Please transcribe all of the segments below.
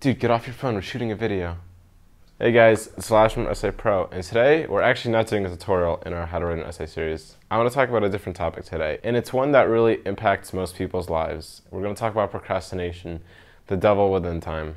Dude, get off your phone, we're shooting a video. Hey guys, it's Slash from Essay Pro, and today we're actually not doing a tutorial in our How to Write an Essay series. I want to talk about a different topic today, and it's one that really impacts most people's lives. We're going to talk about procrastination, the devil within time.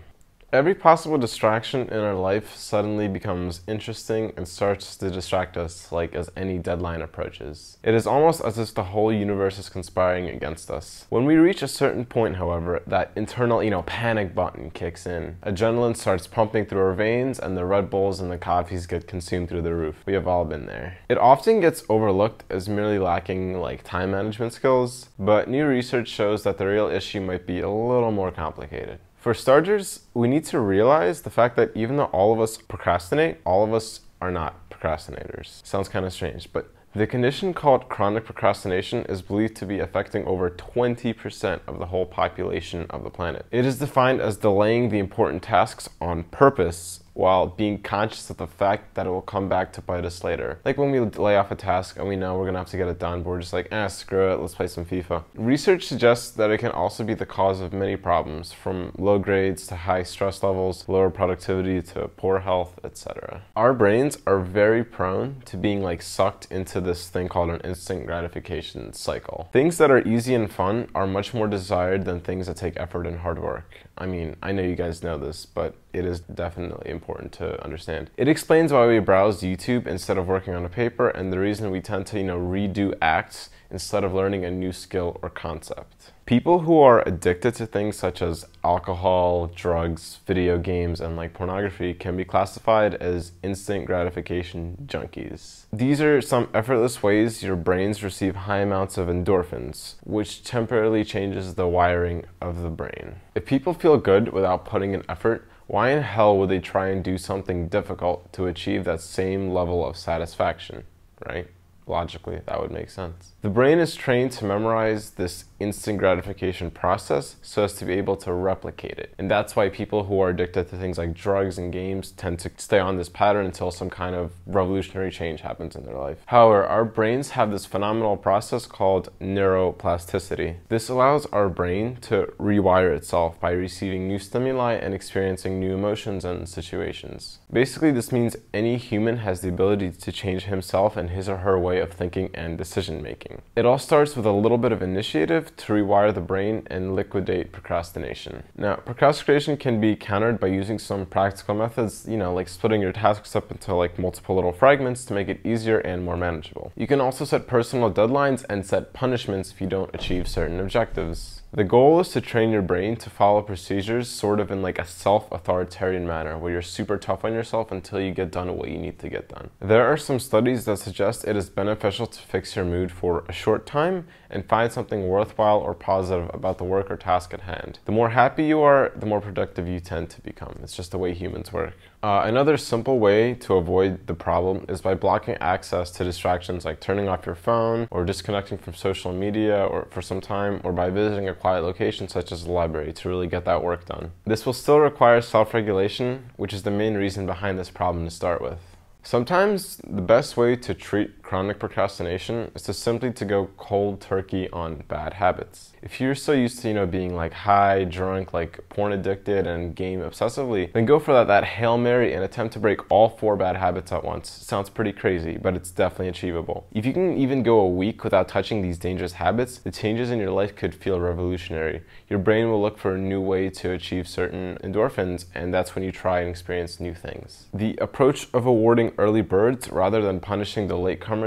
Every possible distraction in our life suddenly becomes interesting and starts to distract us like as any deadline approaches. It is almost as if the whole universe is conspiring against us. When we reach a certain point, however, that internal, you know, panic button kicks in. Adrenaline starts pumping through our veins and the Red Bulls and the coffees get consumed through the roof. We have all been there. It often gets overlooked as merely lacking like time management skills, but new research shows that the real issue might be a little more complicated. For starters, we need to realize the fact that even though all of us procrastinate, all of us are not procrastinators. Sounds kind of strange, but the condition called chronic procrastination is believed to be affecting over 20% of the whole population of the planet. It is defined as delaying the important tasks on purpose while being conscious of the fact that it will come back to bite us later. Like when we lay off a task and we know we're gonna have to get it done, but we're just like, eh, screw it, let's play some FIFA. Research suggests that it can also be the cause of many problems, from low grades to high stress levels, lower productivity to poor health, etc. Our brains are very prone to being like sucked into this thing called an instant gratification cycle. Things that are easy and fun are much more desired than things that take effort and hard work. I mean, I know you guys know this, but it is definitely important to understand. It explains why we browse YouTube instead of working on a paper and the reason we tend to, you know, redo acts instead of learning a new skill or concept. People who are addicted to things such as alcohol, drugs, video games, and like pornography can be classified as instant gratification junkies. These are some effortless ways your brains receive high amounts of endorphins, which temporarily changes the wiring of the brain. If people feel good without putting in effort, why in hell would they try and do something difficult to achieve that same level of satisfaction, right? Logically, that would make sense. The brain is trained to memorize this instant gratification process so as to be able to replicate it. And that's why people who are addicted to things like drugs and games tend to stay on this pattern until some kind of revolutionary change happens in their life. However, our brains have this phenomenal process called neuroplasticity. This allows our brain to rewire itself by receiving new stimuli and experiencing new emotions and situations. Basically, this means any human has the ability to change himself and his or her way of thinking and decision making. It all starts with a little bit of initiative to rewire the brain and liquidate procrastination. Now, procrastination can be countered by using some practical methods, you know, like splitting your tasks up into like multiple little fragments to make it easier and more manageable. You can also set personal deadlines and set punishments if you don't achieve certain objectives. The goal is to train your brain to follow procedures sort of in like a self-authoritarian manner where you're super tough on yourself until you get done what you need to get done. There are some studies that suggest it is beneficial to fix your mood for a short time and find something worthwhile or positive about the work or task at hand. The more happy you are, the more productive you tend to become. It's just the way humans work. Uh, another simple way to avoid the problem is by blocking access to distractions like turning off your phone or disconnecting from social media or for some time or by visiting a quiet location such as the library to really get that work done. This will still require self-regulation, which is the main reason behind this problem to start with. Sometimes the best way to treat chronic procrastination is to simply to go cold turkey on bad habits. If you're so used to, you know, being like high, drunk, like porn addicted and game obsessively, then go for that, that Hail Mary and attempt to break all four bad habits at once. Sounds pretty crazy, but it's definitely achievable. If you can even go a week without touching these dangerous habits, the changes in your life could feel revolutionary. Your brain will look for a new way to achieve certain endorphins, and that's when you try and experience new things. The approach of awarding early birds rather than punishing the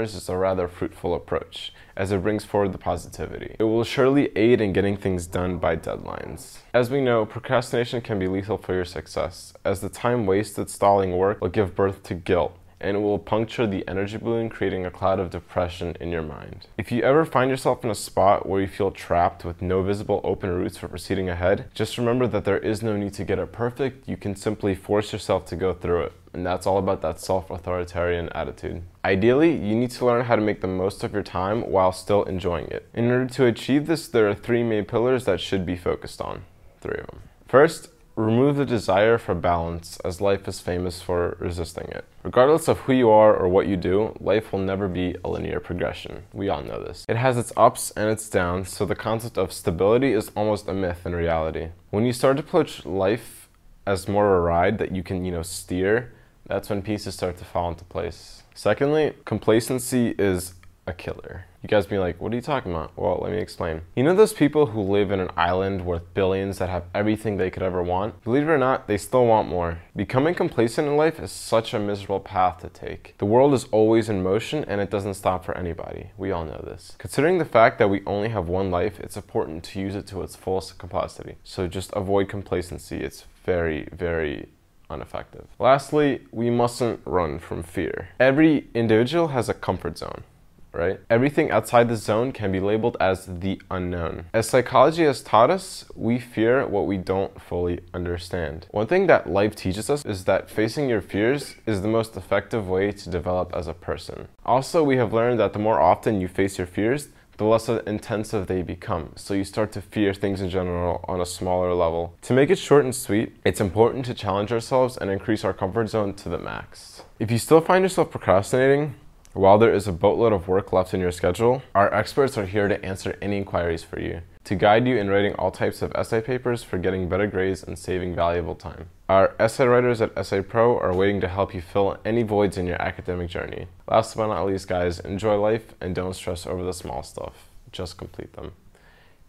is a rather fruitful approach, as it brings forward the positivity. It will surely aid in getting things done by deadlines. As we know, procrastination can be lethal for your success, as the time wasted stalling work will give birth to guilt, and it will puncture the energy balloon, creating a cloud of depression in your mind. If you ever find yourself in a spot where you feel trapped with no visible open routes for proceeding ahead, just remember that there is no need to get it perfect. You can simply force yourself to go through it. And that's all about that self-authoritarian attitude. Ideally, you need to learn how to make the most of your time while still enjoying it. In order to achieve this, there are three main pillars that should be focused on. Three of them. First, Remove the desire for balance, as life is famous for resisting it. Regardless of who you are or what you do, life will never be a linear progression. We all know this. It has its ups and its downs, so the concept of stability is almost a myth in reality. When you start to approach life as more of a ride that you can, you know, steer, that's when pieces start to fall into place. Secondly, complacency is a killer. You guys be like, what are you talking about? Well, let me explain. You know those people who live in an island worth billions that have everything they could ever want? Believe it or not, they still want more. Becoming complacent in life is such a miserable path to take. The world is always in motion and it doesn't stop for anybody. We all know this. Considering the fact that we only have one life, it's important to use it to its fullest capacity. So just avoid complacency. It's very, very ineffective. Lastly, we mustn't run from fear. Every individual has a comfort zone right? Everything outside the zone can be labeled as the unknown. As psychology has taught us, we fear what we don't fully understand. One thing that life teaches us is that facing your fears is the most effective way to develop as a person. Also, we have learned that the more often you face your fears, the less intensive they become. So you start to fear things in general on a smaller level. To make it short and sweet, it's important to challenge ourselves and increase our comfort zone to the max. If you still find yourself procrastinating, while there is a boatload of work left in your schedule, our experts are here to answer any inquiries for you, to guide you in writing all types of essay papers for getting better grades and saving valuable time. Our essay writers at Essay Pro are waiting to help you fill any voids in your academic journey. Last but not least, guys, enjoy life and don't stress over the small stuff. Just complete them.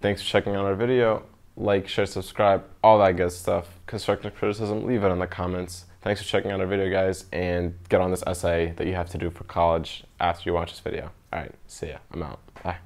Thanks for checking out our video. Like, share, subscribe, all that good stuff. Constructive criticism, leave it in the comments. Thanks for checking out our video, guys, and get on this essay that you have to do for college after you watch this video. All right, see ya. I'm out. Bye.